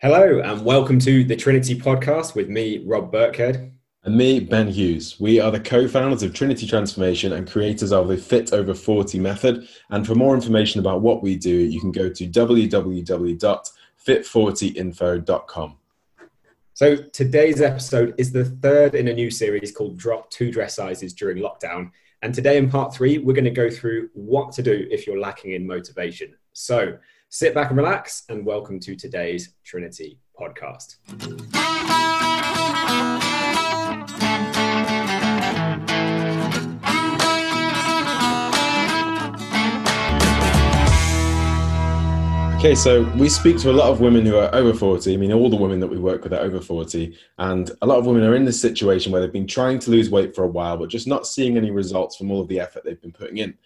Hello, and welcome to the Trinity podcast with me, Rob Birkhead. And me, Ben Hughes. We are the co founders of Trinity Transformation and creators of the Fit Over 40 method. And for more information about what we do, you can go to www.fit40info.com. So, today's episode is the third in a new series called Drop Two Dress Sizes During Lockdown. And today, in part three, we're going to go through what to do if you're lacking in motivation. So, sit back and relax, and welcome to today's Trinity podcast. Okay, so we speak to a lot of women who are over 40. I mean, all the women that we work with are over 40. And a lot of women are in this situation where they've been trying to lose weight for a while, but just not seeing any results from all of the effort they've been putting in.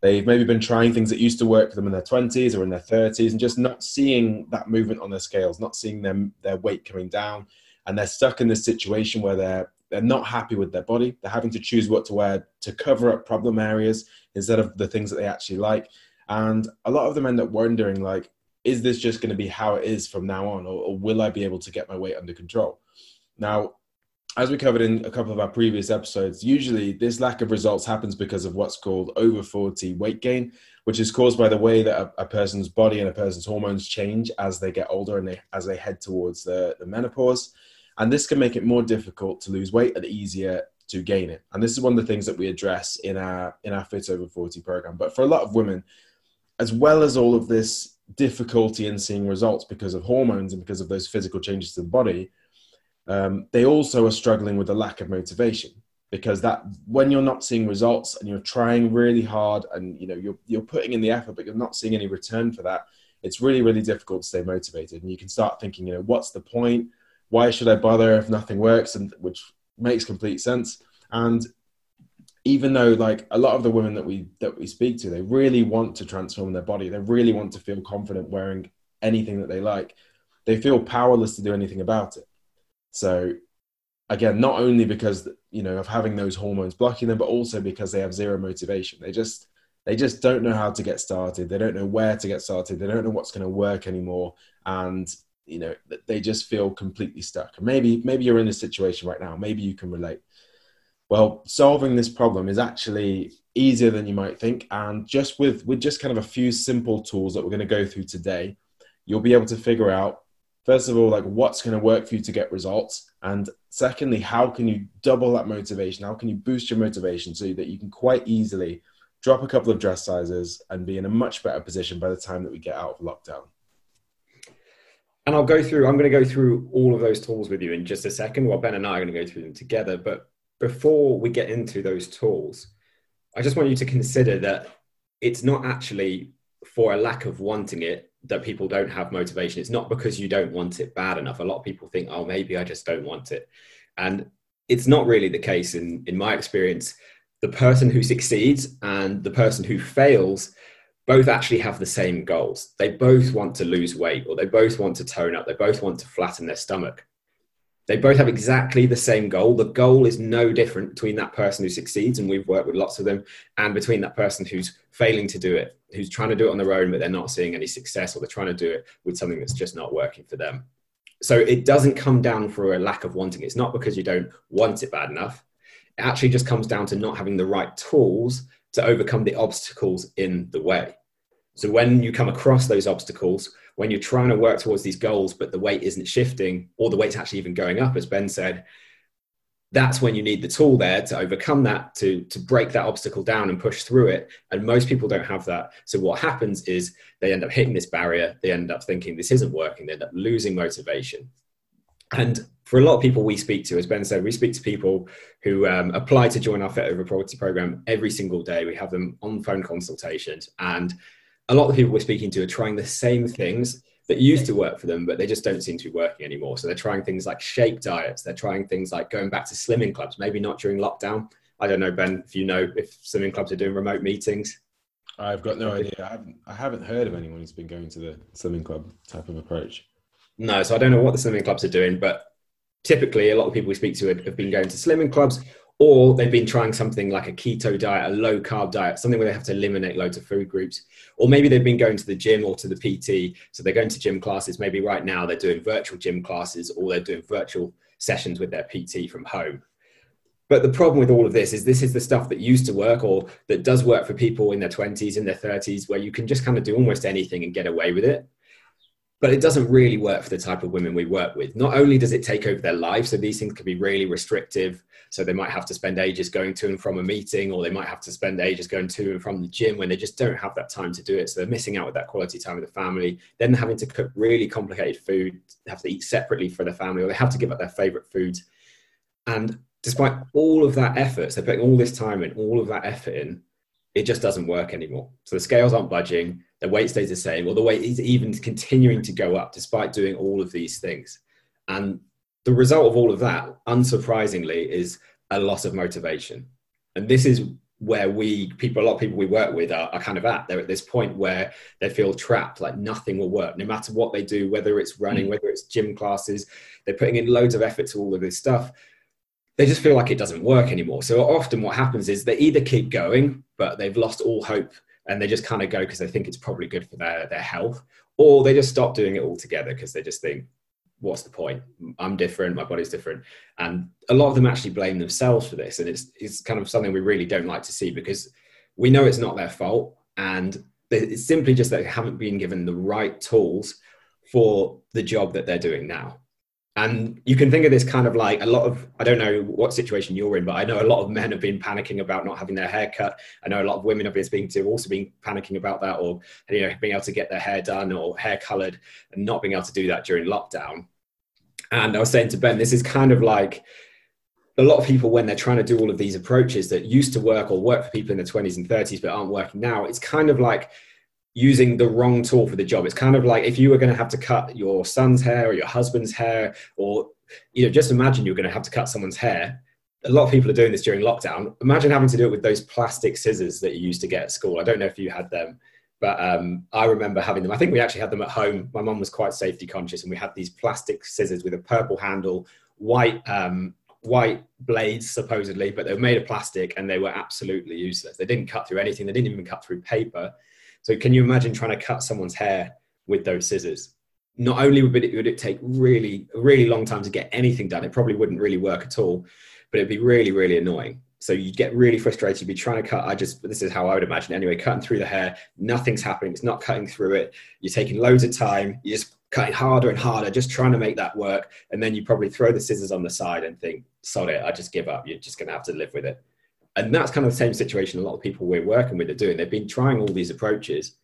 They've maybe been trying things that used to work for them in their 20s or in their 30s and just not seeing that movement on their scales, not seeing them, their weight coming down. And they're stuck in this situation where they're, they're not happy with their body. They're having to choose what to wear to cover up problem areas instead of the things that they actually like. And a lot of them end up wondering, like, is this just going to be how it is from now on, or, or will I be able to get my weight under control? Now, as we covered in a couple of our previous episodes, usually this lack of results happens because of what's called over 40 weight gain, which is caused by the way that a, a, person's body and a person's hormones change as they get older and they, as they head towards the, the menopause. And this can make it more difficult to lose weight and easier to gain it. And this is one of the things that we address in our in our Fit Over 40 program. But for a lot of women, as well as all of this difficulty in seeing results because of hormones and because of those physical changes to the body, um, they also are struggling with a lack of motivation because that when you're not seeing results and you're trying really hard and you know you're you're putting in the effort but you're not seeing any return for that it's really really difficult to stay motivated. And you can start thinking you know what's the point? Why should i bother if nothing works? And which makes complete sense. And even though like a lot of the women that we that we speak to they really want to transform their body. They really want to feel confident wearing anything that they like. They feel powerless to do anything about it so again not only because you know of having those hormones blocking them but also because they have zero motivation. They just they just don't know how to get started. They don't know where to get started. They don't know what's going to work anymore. And you know they just feel completely stuck. And maybe maybe you're in a situation right now. Maybe you can relate. Well, solving this problem is actually easier than you might think. And just with, with just kind of a few simple tools that we're going to go through today, you'll be able to figure out, first of all, like what's going to work for you to get results. And secondly, how can you double that motivation? How can you boost your motivation so that you can quite easily drop a couple of dress sizes and be in a much better position by the time that we get out of lockdown? And I'll go through, I'm going to go through all of those tools with you in just a second. Well, Ben and I are going to go through them together. But before we get into those tools, I just want you to consider that it's not actually for a lack of wanting it that people don't have motivation. It's not because you don't want it bad enough. A lot of people think, oh, maybe I just don't want it. And it's not really the case in, in my experience. The person who succeeds and the person who fails both actually have the same goals. They both want to lose weight or they both want to tone up. They both want to flatten their stomach. They both have exactly the same goal. The goal is no different between that person who succeeds, and we've worked with lots of them, and between that person who's failing to do it, who's trying to do it on their own, but they're not seeing any success, or they're trying to do it with something that's just not working for them. So it doesn't come down for a lack of wanting. It's not because you don't want it bad enough. It actually just comes down to not having the right tools to overcome the obstacles in the way. So when you come across those obstacles, when you're trying to work towards these goals, but the weight isn't shifting or the weight's actually even going up, as Ben said, that's when you need the tool there to overcome that, to, to break that obstacle down and push through it. And most people don't have that. So what happens is they end up hitting this barrier. They end up thinking this isn't working. They end up losing motivation. And for a lot of people we speak to, as Ben said, we speak to people who um, apply to join our Fit Over Forty program every single day. We have them on phone consultations and a lot of the people we're speaking to are trying the same things that used to work for them, but they just don't seem to be working anymore. So they're trying things like shake diets. They're trying things like going back to slimming clubs, maybe not during lockdown. I don't know, Ben, if you know if slimming clubs are doing remote meetings. I've got no idea. I haven't, I haven't heard of anyone who's been going to the slimming club type of approach. No, so I don't know what the slimming clubs are doing, but typically a lot of people we speak to have been going to slimming clubs or they've been trying something like a keto diet, a low carb diet, something where they have to eliminate loads of food groups. Or maybe they've been going to the gym or to the PT. So they're going to gym classes. Maybe right now they're doing virtual gym classes or they're doing virtual sessions with their PT from home. But the problem with all of this is this is the stuff that used to work or that does work for people in their 20s, in their 30s, where you can just kind of do almost anything and get away with it but it doesn't really work for the type of women we work with. Not only does it take over their lives, so these things can be really restrictive. So they might have to spend ages going to and from a meeting, or they might have to spend ages going to and from the gym when they just don't have that time to do it. So they're missing out with that quality time with the family. Then having to cook really complicated food, have to eat separately for the family, or they have to give up their favorite foods. And despite all of that effort, so putting all this time and all of that effort in, it just doesn't work anymore. So the scales aren't budging the weight stays the same, or the weight is even continuing to go up despite doing all of these things. And the result of all of that, unsurprisingly, is a loss of motivation. And this is where we people a lot of people we work with are, are, kind of at they're at this point where they feel trapped like nothing will work no matter what they do whether it's running mm. whether it's gym classes they're putting in loads of effort to all of this stuff they just feel like it doesn't work anymore so often what happens is they either keep going but they've lost all hope and they just kind of go because they think it's probably good for their, their health or they just stop doing it altogether because they just think what's the point? I'm different my body's different. And a lot of them actually blame themselves for this. And it's, it's kind of something we really don't like to see because we know it's not their fault. And it's simply just that they haven't been given the right tools for the job that they're doing now and you can think of this kind of like a lot of, I don't know what situation you're in, but I know a lot of men have been panicking about not having their hair cut. I know a lot of women I've been speaking to also been panicking about that or, you know, being able to get their hair done or hair colored and not being able to do that during lockdown. And I was saying to Ben, this is kind of like a lot of people when they're trying to do all of these approaches that used to work or work for people in their 20s and 30s but aren't working now, it's kind of like using the wrong tool for the job. It's kind of like if you were going to have to cut your son's hair or your husband's hair, or you know, just imagine you're going to have to cut someone's hair. A lot of people are doing this during lockdown. Imagine having to do it with those plastic scissors that you used to get at school. I don't know if you had them, but um, I remember having them. I think we actually had them at home. My mum was quite safety conscious, and we had these plastic scissors with a purple handle, white um, white blades supposedly, but they were made of plastic and they were absolutely useless. They didn't cut through anything. They didn't even cut through paper. So can you imagine trying to cut someone's hair with those scissors? Not only would it, would it take really, really long time to get anything done, it probably wouldn't really work at all, but it'd be really, really annoying. So you'd get really frustrated. You'd be trying to cut. I just, this is how I would imagine anyway, cutting through the hair, nothing's happening. It's not cutting through it. You're taking loads of time. You're just cutting harder and harder, just trying to make that work. And then you probably throw the scissors on the side and think, sod it, I just give up. You're just going to have to live with it and that's kind of the same situation a lot of people we're working with are doing. They've been trying all these approaches,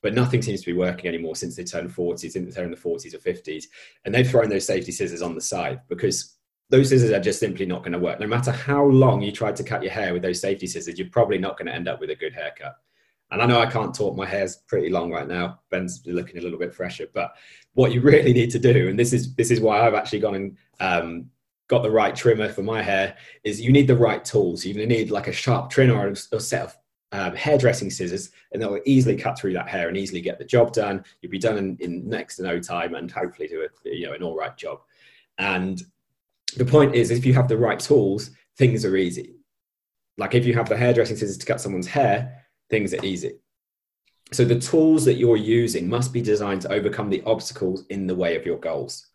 but nothing seems to be working anymore since they turned 40, since they're in the 40s or 50s. And they've thrown those safety scissors on the side because those scissors are just simply not going to work. No matter how long you tried to cut your hair with those safety scissors, you're probably not going to end up with a good haircut. And I know I can't talk, my hair's pretty long right now. Ben's looking a little bit fresher, but what you really need to do, and this is this is why I've actually gone and um, got the right trimmer for my hair is you need the right tools. You need like a sharp trimmer or a set of um, hairdressing scissors, and that will easily cut through that hair and easily get the job done. You'll be done in, in next to no time, and hopefully do a you know an all right job. And the point is, if you have the right tools, things are easy. Like if you have the hairdressing scissors to cut someone's hair, things are easy. So the tools that you're using must be designed to overcome the obstacles in the way of your goals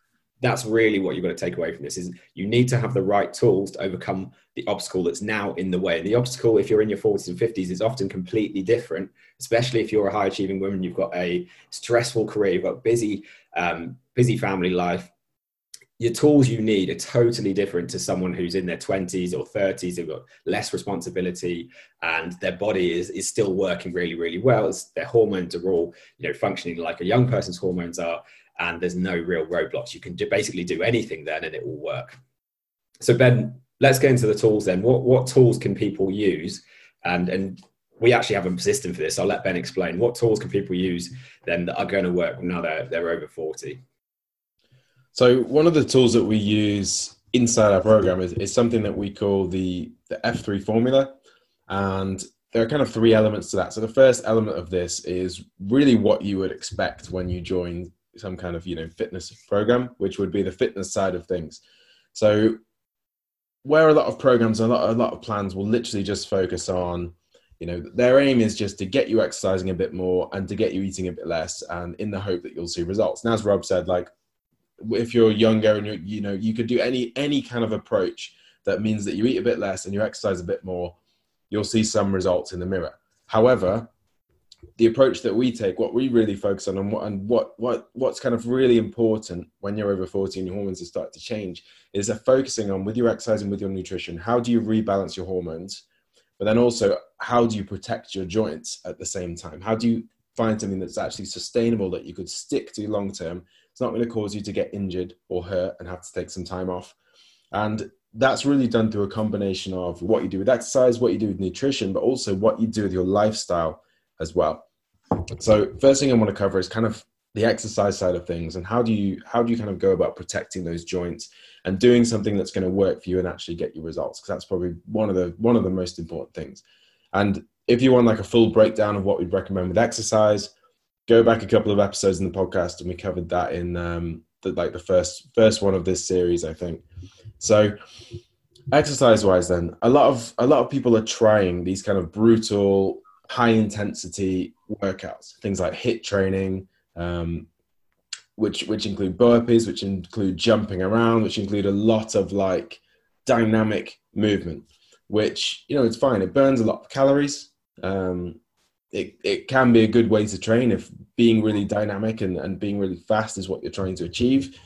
that's really what you've got to take away from this is you need to have the right tools to overcome the obstacle that's now in the way. And the obstacle if you're in your 40s and 50s is often completely different especially if you're a high achieving woman you've got a stressful career you've got busy um, busy family life. Your tools you need are totally different to someone who's in their 20s or 30s who've got less responsibility and their body is, is still working really really well. It's, their hormones are all you know functioning like a young person's hormones are and there's no real roadblocks. You can basically do anything then and it will work. So Ben, let's get into the tools then. What what tools can people use? And and we actually have a system for this. I'll let Ben explain. What tools can people use then that are going to work now they're they're over 40? So one of the tools that we use inside our program is, is something that we call the, the F3 formula. And there are kind of three elements to that. So the first element of this is really what you would expect when you join some kind of you know fitness program, which would be the fitness side of things. So where a lot of programs, a lot, a lot of plans will literally just focus on, you know, their aim is just to get you exercising a bit more and to get you eating a bit less, and in the hope that you'll see results. And as Rob said, like if you're younger and you you know you could do any any kind of approach that means that you eat a bit less and you exercise a bit more, you'll see some results in the mirror. However, the approach that we take, what we really focus on, and what and what what what's kind of really important when you're over 40 and your hormones are starting to change, is a focusing on with your exercise and with your nutrition, how do you rebalance your hormones, but then also how do you protect your joints at the same time? How do you find something that's actually sustainable that you could stick to long term? It's not going to cause you to get injured or hurt and have to take some time off. And that's really done through a combination of what you do with exercise, what you do with nutrition, but also what you do with your lifestyle as well. So first thing I want to cover is kind of the exercise side of things and how do you how do you kind of go about protecting those joints and doing something that's going to work for you and actually get your results because that's probably one of the one of the most important things. And if you want like a full breakdown of what we'd recommend with exercise, go back a couple of episodes in the podcast and we covered that in um, the, like the first first one of this series, I think. So exercise wise then a lot of a lot of people are trying these kind of brutal high intensity workouts, things like HIIT training, um, which which include burpees, which include jumping around, which include a lot of like dynamic movement. Which you know it's fine. It burns a lot of calories. Um, it, it can be a good way to train if being really dynamic and, and being really fast is what you're trying to achieve.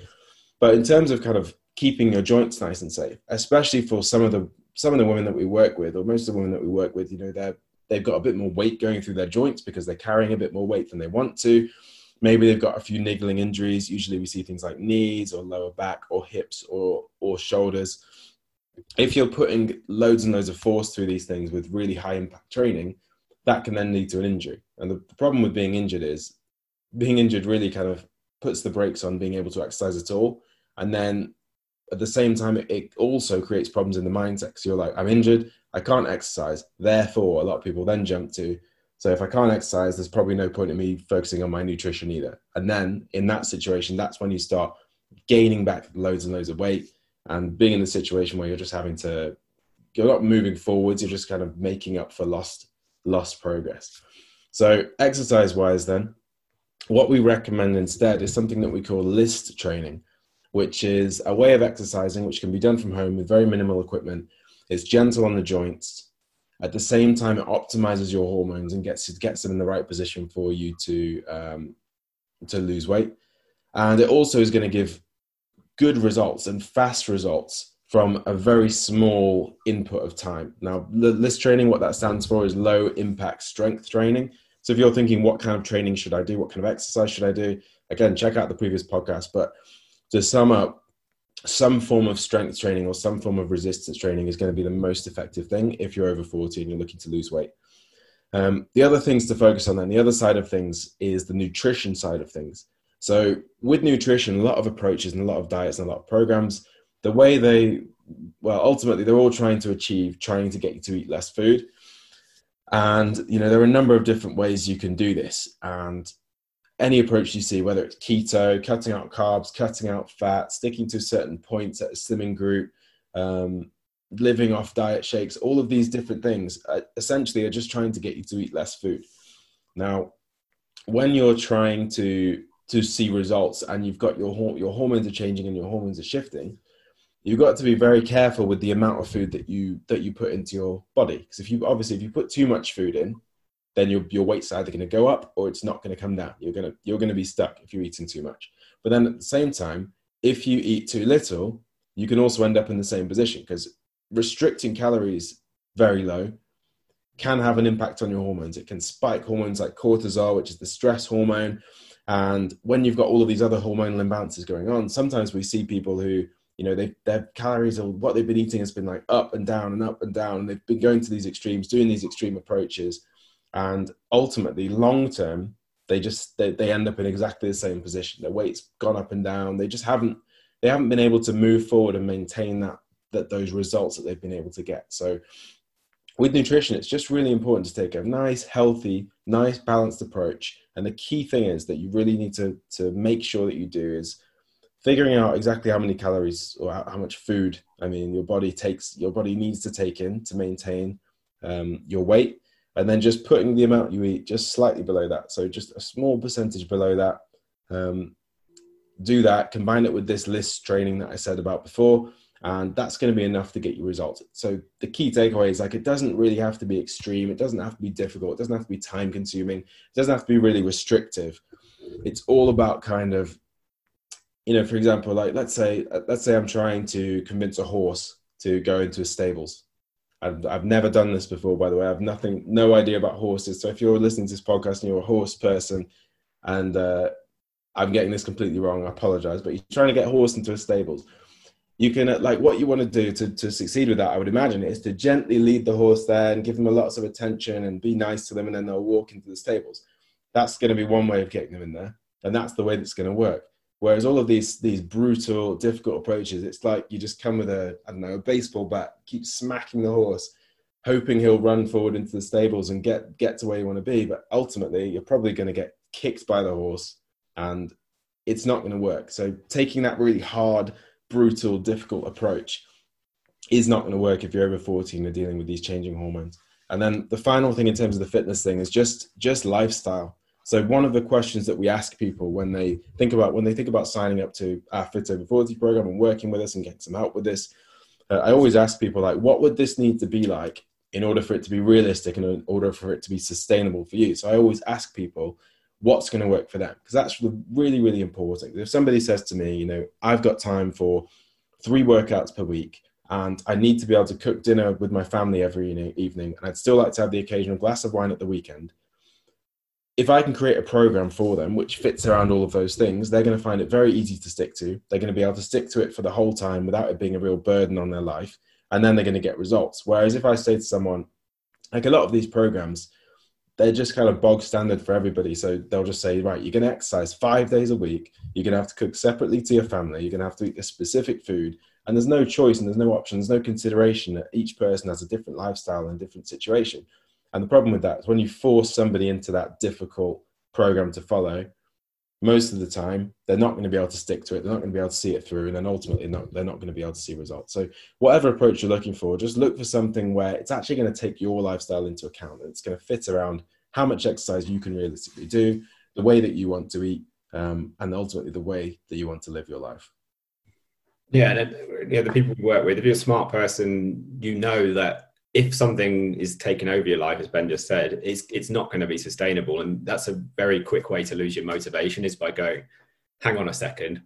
But in terms of kind of keeping your joints nice and safe, especially for some of the some of the women that we work with, or most of the women that we work with, you know, they're they've got a bit more weight going through their joints because they're carrying a bit more weight than they want to. Maybe they've got a few niggling injuries. Usually we see things like knees or lower back or hips or, or shoulders. If you're putting loads and loads of force through these things with really high impact training, that can then lead to an injury. And the problem with being injured is being injured really kind of puts the brakes on being able to exercise at all. And then at the same time, it also creates problems in the mindset because you're like, I'm injured, I can't exercise. Therefore, a lot of people then jump to, so if I can't exercise, there's probably no point in me focusing on my nutrition either. And then in that situation, that's when you start gaining back loads and loads of weight and being in the situation where you're just having to, you're not moving forwards, you're just kind of making up for lost, lost progress. So exercise wise, then, what we recommend instead is something that we call list training, which is a way of exercising which can be done from home with very minimal equipment it's gentle on the joints. At the same time, it optimizes your hormones and gets gets them in the right position for you to um, to lose weight. And it also is going to give good results and fast results from a very small input of time. Now, list training, what that stands for is low impact strength training. So if you're thinking, what kind of training should I do? What kind of exercise should I do? Again, check out the previous podcast. But to sum up, some form of strength training or some form of resistance training is going to be the most effective thing if you're over 40 and you're looking to lose weight. Um, the other things to focus on then, the other side of things is the nutrition side of things. So, with nutrition, a lot of approaches and a lot of diets and a lot of programs, the way they, well, ultimately, they're all trying to achieve, trying to get you to eat less food. And, you know, there are a number of different ways you can do this. And any approach you see, whether it's keto, cutting out carbs, cutting out fat, sticking to certain points at a slimming group, um, living off diet shakes, all of these different things uh, essentially are just trying to get you to eat less food. Now, when you're trying to to see results and you've got your your hormones are changing and your hormones are shifting, you've got to be very careful with the amount of food that you that you put into your body. Because if you obviously if you put too much food in, then your, your weight's either going to go up or it's not going to come down. You're going to, you're going to be stuck if you're eating too much. But then at the same time, if you eat too little, you can also end up in the same position because restricting calories very low can have an impact on your hormones. It can spike hormones like cortisol, which is the stress hormone. And when you've got all of these other hormonal imbalances going on, sometimes we see people who, you know, they, their calories or what they've been eating has been like up and down and up and down. And they've been going to these extremes, doing these extreme approaches and ultimately long term they just they, they end up in exactly the same position. Their weight's gone up and down. They just haven't they haven't been able to move forward and maintain that that those results that they've been able to get. So with nutrition it's just really important to take a nice healthy nice balanced approach. And the key thing is that you really need to to make sure that you do is figuring out exactly how many calories or how much food I mean your body takes your body needs to take in to maintain um, your weight, and then just putting the amount you eat just slightly below that. So just a small percentage below that. Um, do that. Combine it with this list training that I said about before, and that's going to be enough to get you results. So the key takeaway is like it doesn't really have to be extreme. It doesn't have to be difficult. It doesn't have to be time consuming. It doesn't have to be really restrictive. It's all about kind of, you know, for example, like let's say let's say I'm trying to convince a horse to go into a stables. I've, I've never done this before, by the way. I've nothing, no idea about horses. So if you're listening to this podcast and you're a horse person, and uh, I'm getting this completely wrong, I apologize. But you're trying to get a horse into a stables you can uh, like what you want to do to, to succeed with that i would imagine is to gently lead the horse there and give them a lots of attention and be nice to them and then they'll walk into the stables that's going to be one way of getting them in there and that's the way that's going to work whereas all of these these brutal difficult approaches it's like you just come with a i don't know a baseball bat keep smacking the horse hoping he'll run forward into the stables and get get to where you want to be but ultimately you're probably going to get kicked by the horse and it's not going to work so taking that really hard brutal, difficult approach is not going to work if you're over 40 and dealing with these changing hormones. And then the final thing in terms of the fitness thing is just just lifestyle. So one of the questions that we ask people when they think about when they think about signing up to our Fit Over 40 program and working with us and getting some help with this, uh, I always ask people like, what would this need to be like in order for it to be realistic and in order for it to be sustainable for you? So I always ask people, what's going to work for them because that's really really important if somebody says to me you know i've got time for three workouts per week and i need to be able to cook dinner with my family every evening and i'd still like to have the occasional glass of wine at the weekend if i can create a program for them which fits around all of those things they're going to find it very easy to stick to they're going to be able to stick to it for the whole time without it being a real burden on their life and then they're going to get results whereas if i say to someone like a lot of these programs they're just kind of bog standard for everybody. So they'll just say, right, you're going to exercise five days a week. You're going to have to cook separately to your family. You're going to have to eat a specific food. And there's no choice and there's no option. There's no consideration that each person has a different lifestyle and different situation. And the problem with that is when you force somebody into that difficult program to follow, most of the time they're not going to be able to stick to it they're not going to be able to see it through and then ultimately not, they're not going to be able to see results. So whatever approach you're looking for just look for something where it's actually going to take your lifestyle into account and it's going to fit around how much exercise you can realistically do the way that you want to eat um, and ultimately the way that you want to live your life. Yeah and, yeah the people we work with if you're a smart person you know that if something is taken over your life, as Ben just said, it's it's not going to be sustainable, and that's a very quick way to lose your motivation is by going, hang on a second,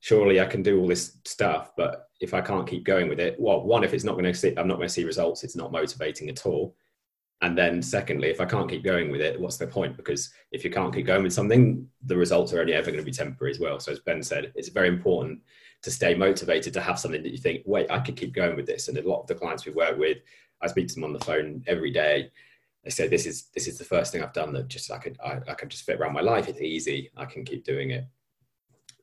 surely I can do all this stuff, but if I can't keep going with it, well, one, if it's not going to see, I'm not going to see results, it's not motivating at all. And then secondly, if I can't keep going with it, what's the point? Because if you can't keep going with something, the results are only ever going to be temporary as well. So as Ben said, it's very important to stay motivated to have something that you think, wait, I could keep going with this. And a lot of the clients we work with, I speak to them on the phone every day. They say this is this is the first thing I've done that just I could I, I could just fit around my life. It's easy. I can keep doing it.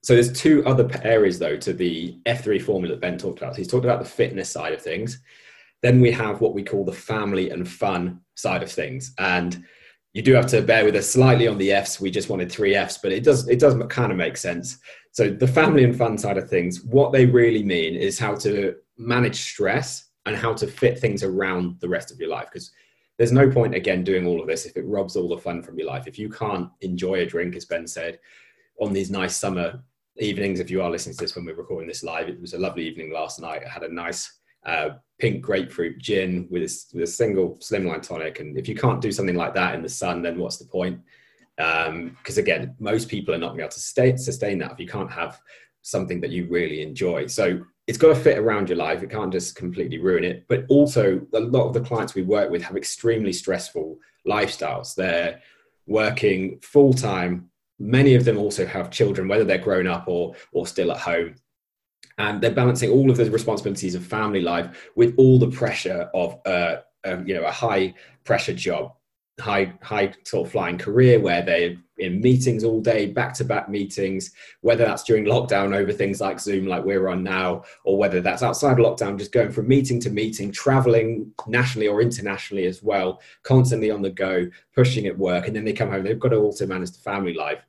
So there's two other areas though to the F3 formula that Ben talked about. So he's talked about the fitness side of things. Then we have what we call the family and fun side of things. And you do have to bear with us slightly on the Fs. We just wanted three Fs, but it does it does kind of make sense. So the family and fun side of things, what they really mean is how to manage stress and how to fit things around the rest of your life. Because there's no point again doing all of this if it robs all the fun from your life. If you can't enjoy a drink, as Ben said, on these nice summer evenings, if you are listening to this when we're recording this live, it was a lovely evening last night. I had a nice uh, pink grapefruit gin with a, with a single slimline tonic. And if you can't do something like that in the sun, then what's the point? Because um, again, most people are not going to be able to stay, sustain that if you can't have something that you really enjoy. So it's got to fit around your life. It can't just completely ruin it. But also, a lot of the clients we work with have extremely stressful lifestyles. They're working full time. Many of them also have children, whether they're grown up or or still at home and they're balancing all of the responsibilities of family life with all the pressure of uh, um, you know a high pressure job high high sort of flying career where they're in meetings all day back to back meetings whether that's during lockdown over things like zoom like we're on now or whether that's outside lockdown just going from meeting to meeting traveling nationally or internationally as well constantly on the go pushing at work and then they come home they've got to also manage the family life.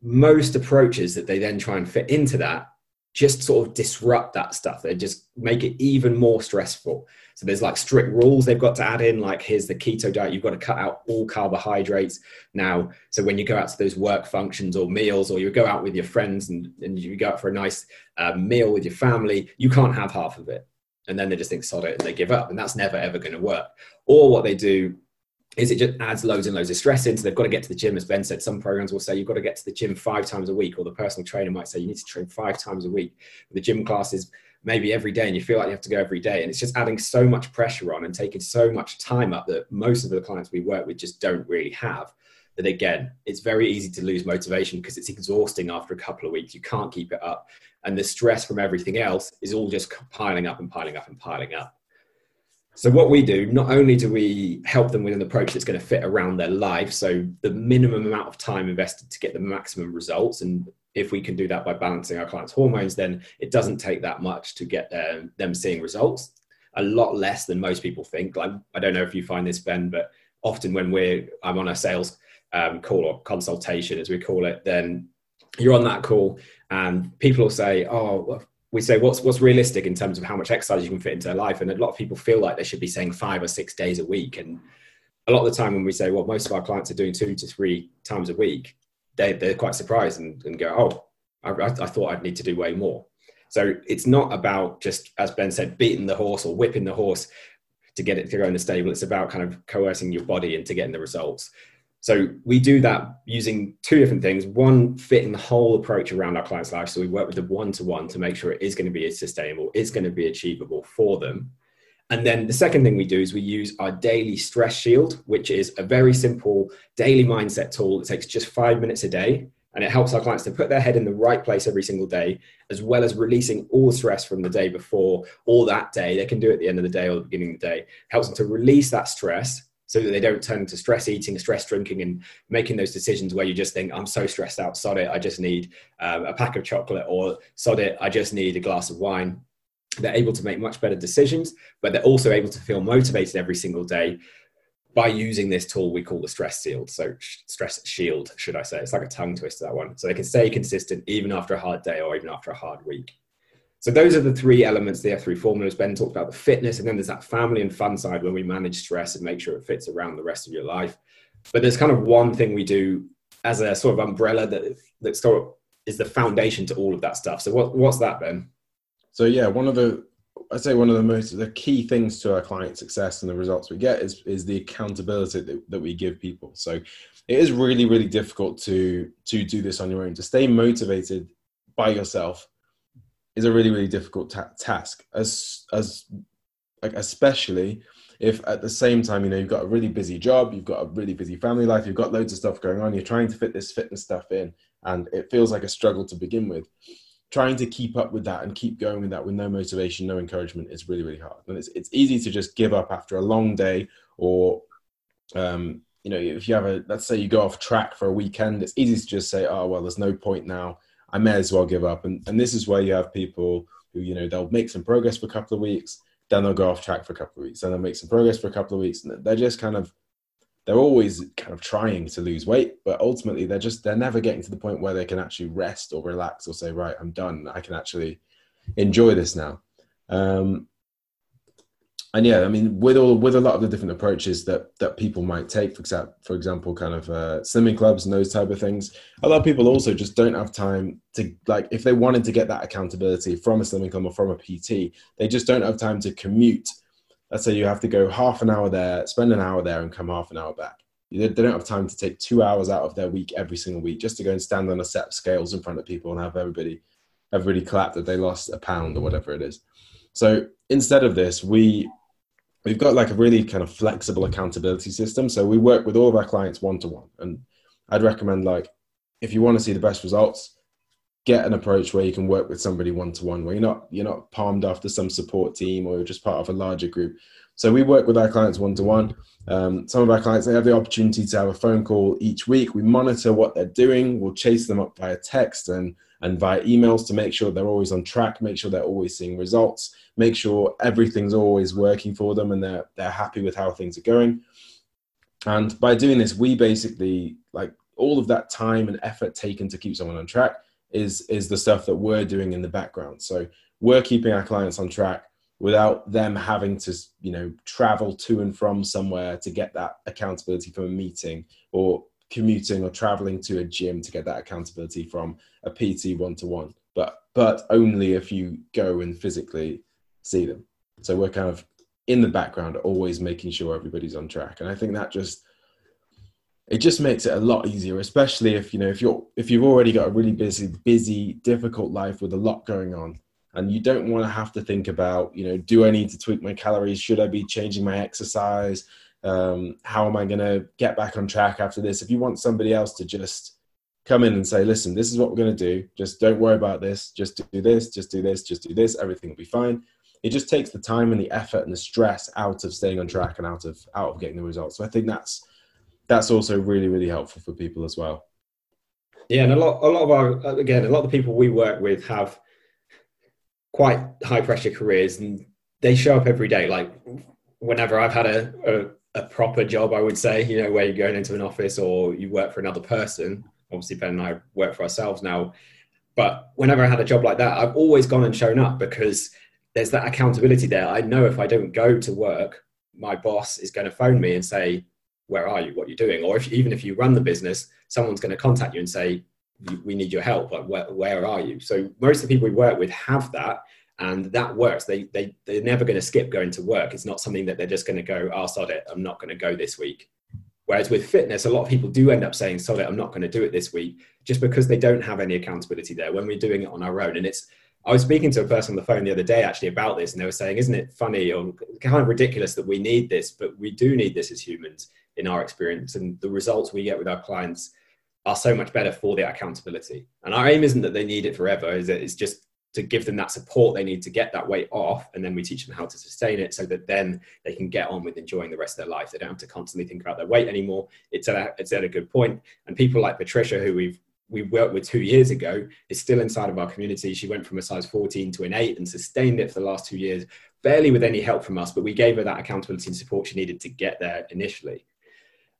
Most approaches that they then try and fit into that just sort of disrupt that stuff. and just make it even more stressful. So there's like strict rules they've got to add in, like here's the keto diet, you've got to cut out all carbohydrates now. So when you go out to those work functions or meals, or you go out with your friends and, and you go out for a nice uh, meal with your family, you can't have half of it. And then they just think sod it and they give up. And that's never ever going to work. Or what they do is it just adds loads and loads of stress in. So they've got to get to the gym, as Ben said. Some programs will say you've got to get to the gym five times a week, or the personal trainer might say you need to train five times a week. The gym classes maybe every day, and you feel like you have to go every day, and it's just adding so much pressure on and taking so much time up that most of the clients we work with just don't really have. That again, it's very easy to lose motivation because it's exhausting after a couple of weeks. You can't keep it up, and the stress from everything else is all just piling up and piling up and piling up. So what we do, not only do we help them with an approach that's going to fit around their life, so the minimum amount of time invested to get the maximum results, and if we can do that by balancing our clients' hormones, then it doesn't take that much to get them, seeing results. A lot less than most people think. Like I don't know if you find this, Ben, but often when we're I'm on a sales um, call or consultation, as we call it, then you're on that call and people will say, "Oh, we say what's what's realistic in terms of how much exercise you can fit into their life? And a lot of people feel like they should be saying five or six days a week. And a lot of the time when we say well most of our clients are doing two to three times a week they, they're quite surprised and, and go oh I, I thought i'd need to do way more. So it's not about just as ben said beating the horse or whipping the horse to get it to go in the stable. It's about kind of coercing your body into getting the results so we do that using two different things. One, fitting the whole approach around our client's life. So we work with them one to one to make sure it is going to be sustainable, it's going to be achievable for them. And then the second thing we do is we use our daily stress shield, which is a very simple daily mindset tool that takes just five minutes a day. And it helps our clients to put their head in the right place every single day, as well as releasing all stress from the day before or that day. They can do it at the end of the day or the beginning of the day. It helps them to release that stress so that they don't turn to stress eating, stress drinking, and making those decisions where you just think, I'm so stressed out, sod it, I just need um, a pack of chocolate, or sod it, I just need a glass of wine. They're able to make much better decisions, but they're also able to feel motivated every single day by using this tool we call the stress shield. So, stress shield, should I say? It's like a tongue twister, that one. So they can stay consistent even after a hard day or even after a hard week. So those are the three elements, the F3 formulas. Ben talked about the fitness, and then there's that family and fun side where we manage stress and make sure it fits around the rest of your life. But there's kind of one thing we do as a sort of umbrella that that sort of is the foundation to all of that stuff. So what, what's that, Ben? So yeah, one of the I'd say one of the most the key things to our client success and the results we get is is the accountability that, that we give people. So it is really really difficult to to do this on your own to stay motivated by yourself is a really really difficult ta- task as as like especially if at the same time you know you've got a really busy job you've got a really busy family life you've got loads of stuff going on you're trying to fit this fitness stuff in and it feels like a struggle to begin with trying to keep up with that and keep going with that with no motivation no encouragement is really really hard. And it's, it's easy to just give up after a long day or um, you know if you have a let's say you go off track for a weekend it's easy to just say oh well there's no point now I may as well give up. And, and this is where you have people who, you know, they'll make some progress for a couple of weeks, then they'll go off track for a couple of weeks, then they'll make some progress for a couple of weeks. And they're just kind of, they're always kind of trying to lose weight, but ultimately they're just, they're never getting to the point where they can actually rest or relax or say, right, I'm done. I can actually enjoy this now. Um, and yeah, I mean, with all with a lot of the different approaches that that people might take, for example, for example, kind of uh, slimming clubs and those type of things, a lot of people also just don't have time to like if they wanted to get that accountability from a swimming club or from a PT, they just don't have time to commute. Let's say you have to go half an hour there, spend an hour there, and come half an hour back. They don't have time to take two hours out of their week every single week just to go and stand on a set of scales in front of people and have everybody everybody clap that they lost a pound or whatever it is. So instead of this, we we've got like a really kind of flexible accountability system. So we work with all of our clients one to one. And I'd recommend like if you want to see the best results, get an approach where you can work with somebody one to one, where you're not you're not palmed after some support team or you're just part of a larger group. So we work with our clients one to one. Some of our clients they have the opportunity to have a phone call each week. We monitor what they're doing. We'll chase them up via text and and via emails to make sure they're always on track, make sure they're always seeing results, make sure everything's always working for them and they're they're happy with how things are going. And by doing this, we basically like all of that time and effort taken to keep someone on track is is the stuff that we're doing in the background. So we're keeping our clients on track without them having to you know travel to and from somewhere to get that accountability from a meeting or commuting or traveling to a gym to get that accountability from a pt one-to-one. But but only if you go and physically see them. So we're kind of in the background always making sure everybody's on track. And i think that just it just makes it a lot easier especially if you know if you're if you've already got a really busy busy difficult life with a lot going on and you don't want to have to think about you know do i need to tweak my calories? Should i be changing my exercise? Um, how am i going to get back on track after this? If you want somebody else to just come in and say listen this is what we're going to do. Just don't worry about this. Just do this just do this just do this. Everything will be fine. It just takes the time and the effort and the stress out of staying on track and out of out of getting the results. So i think that's that's also really really helpful for people as well yeah and a lot a lot of our again a lot of the people we work with have quite high pressure careers and they show up every day. Like whenever I've had a, a, a, proper job, I would say, you know, where you're going into an office or you work for another person. Obviously, Ben and I work for ourselves now. But whenever I had a job like that, I've always gone and shown up because there's that accountability there. I know if I don't go to work, my boss is going to phone me and say, where are you? What are you doing? Or if, even if you run the business, someone's going to contact you and say, we need your help. Like, where, where are you? So most of the people we work with have that, and that works. They they they're never going to skip going to work. It's not something that they're just going to go, "Oh, sod it, I'm not going to go this week." Whereas with fitness, a lot of people do end up saying, "Sod it, I'm not going to do it this week," just because they don't have any accountability there when we're doing it on our own. And it's I was speaking to a person on the phone the other day actually about this, and they were saying, "Isn't it funny or kind of ridiculous that we need this, but we do need this as humans in our experience, and the results we get with our clients." are so much better for their accountability. And our aim isn't that they need it forever, is it's just to give them that support they need to get that weight off. And then we teach them how to sustain it so that then they can get on with enjoying the rest of their life. They don't have to constantly think about their weight anymore. It's at a, it's at a good point. And people like Patricia, who we've we worked with two years ago is still inside of our community. She went from a size 14 to an 8 and sustained it for the last two years, barely with any help from us, but we gave her that accountability and support she needed to get there initially.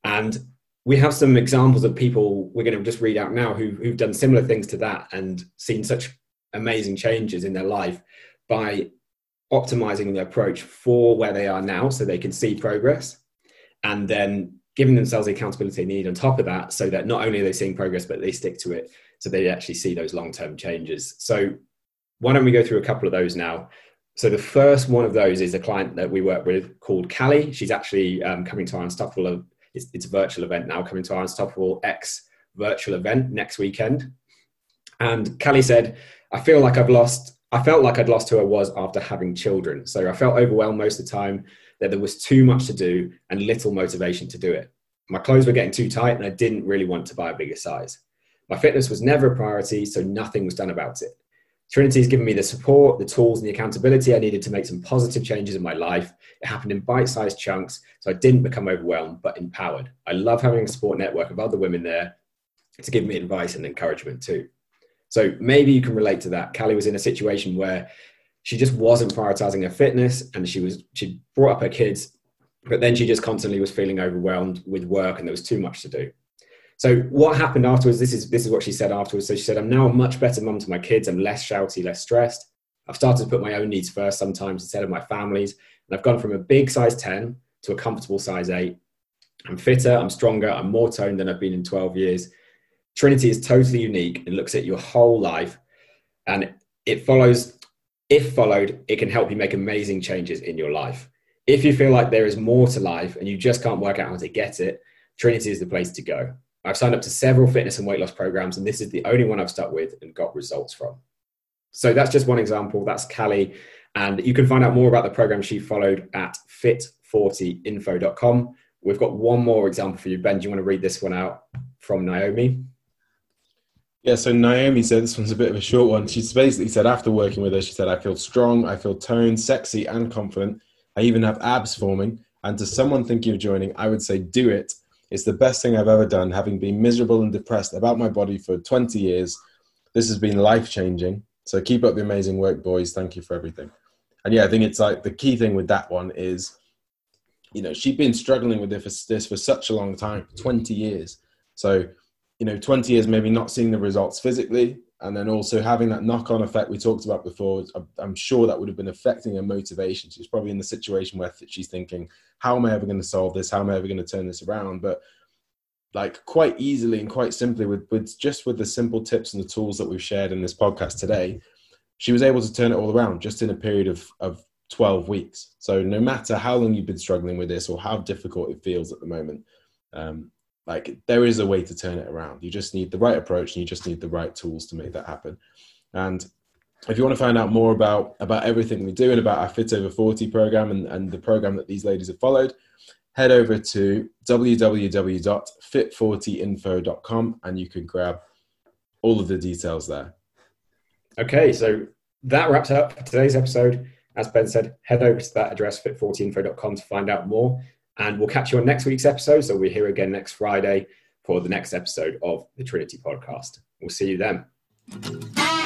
And we have some examples of people we're going to just read out now who, who've done similar things to that and seen such amazing changes in their life by optimizing the approach for where they are now so they can see progress and then giving themselves the accountability they need on top of that so that not only are they seeing progress but they stick to it so they actually see those long-term changes so why don't we go through a couple of those now so the first one of those is a client that we work with called Callie. She's actually um, coming to our Unstoppable it's, it's a virtual event now coming to our Unstoppable X virtual event next weekend. And Callie said, I feel like I've lost, I felt like I'd lost who I was after having children. So I felt overwhelmed most of the time that there was too much to do and little motivation to do it. My clothes were getting too tight and I didn't really want to buy a bigger size. My fitness was never a priority, so nothing was done about it. Trinity has given me the support, the tools, and the accountability I needed to make some positive changes in my life. It happened in bite sized chunks, so I didn't become overwhelmed, but empowered. I love having a support network of other women there to give me advice and encouragement too. So maybe you can relate to that. Callie was in a situation where she just wasn't prioritizing her fitness and she was she brought up her kids, but then she just constantly was feeling overwhelmed with work and there was too much to do. So what happened afterwards? This is this is what she said afterwards. So she said, "I'm now a much better mum to my kids. I'm less shouty, less stressed. I've started to put my own needs first sometimes instead of my family's, and I've gone from a big size 10 to a comfortable size 8. I'm fitter, I'm stronger, I'm more toned than I've been in 12 years. Trinity is totally unique and looks at your whole life, and it follows. If followed, it can help you make amazing changes in your life. If you feel like there is more to life and you just can't work out how to get it, Trinity is the place to go. I've signed up to several fitness and weight loss programs, and this is the only one I've stuck with and got results from. So that's just one example. That's Callie. And you can find out more about the program she followed at fit40info.com. We've got one more example for you. Ben, do you want to read this one out from Naomi? Yeah, so Naomi said this one's a bit of a short one. She's basically said after working with her, she said, I feel strong, I feel toned, sexy, and confident. I even have abs forming. And to someone thinking of joining, I would say do it it's the best thing I've ever done, having been miserable and depressed about my body for 20 years. This has been life changing. So keep up the amazing work, boys. Thank you for everything. And yeah, I think it's like the key thing with that one is, you know, she'd been struggling with this for, such a long time 20 years. So you know 20 years maybe not seeing the results physically and then also having that knock-on effect we talked about before i'm sure that would have been affecting her motivation. She's probably in the situation where she's thinking how am i ever going to solve this? How am i ever going to turn this around? But like quite easily and quite simply with, with just with the simple tips and the tools that we've shared in this podcast today she was able to turn it all around just in a period of, of 12 weeks. So no matter how long you've been struggling with this or how difficult it feels at the moment um, like there is a way to turn it around. You just need the right approach and you just need the right tools to make that happen. And if you want to find out more about about everything we do and about our Fit Over 40 program and, and the program that these ladies have followed, head over to www.fit40info.com and you can grab all of the details there. Okay, so that wraps up today's episode. As Ben said, head over to that address, fit40info.com, to find out more. And we'll catch you on next week's episode. So we're here again next Friday for the next episode of the Trinity podcast. We'll see you then.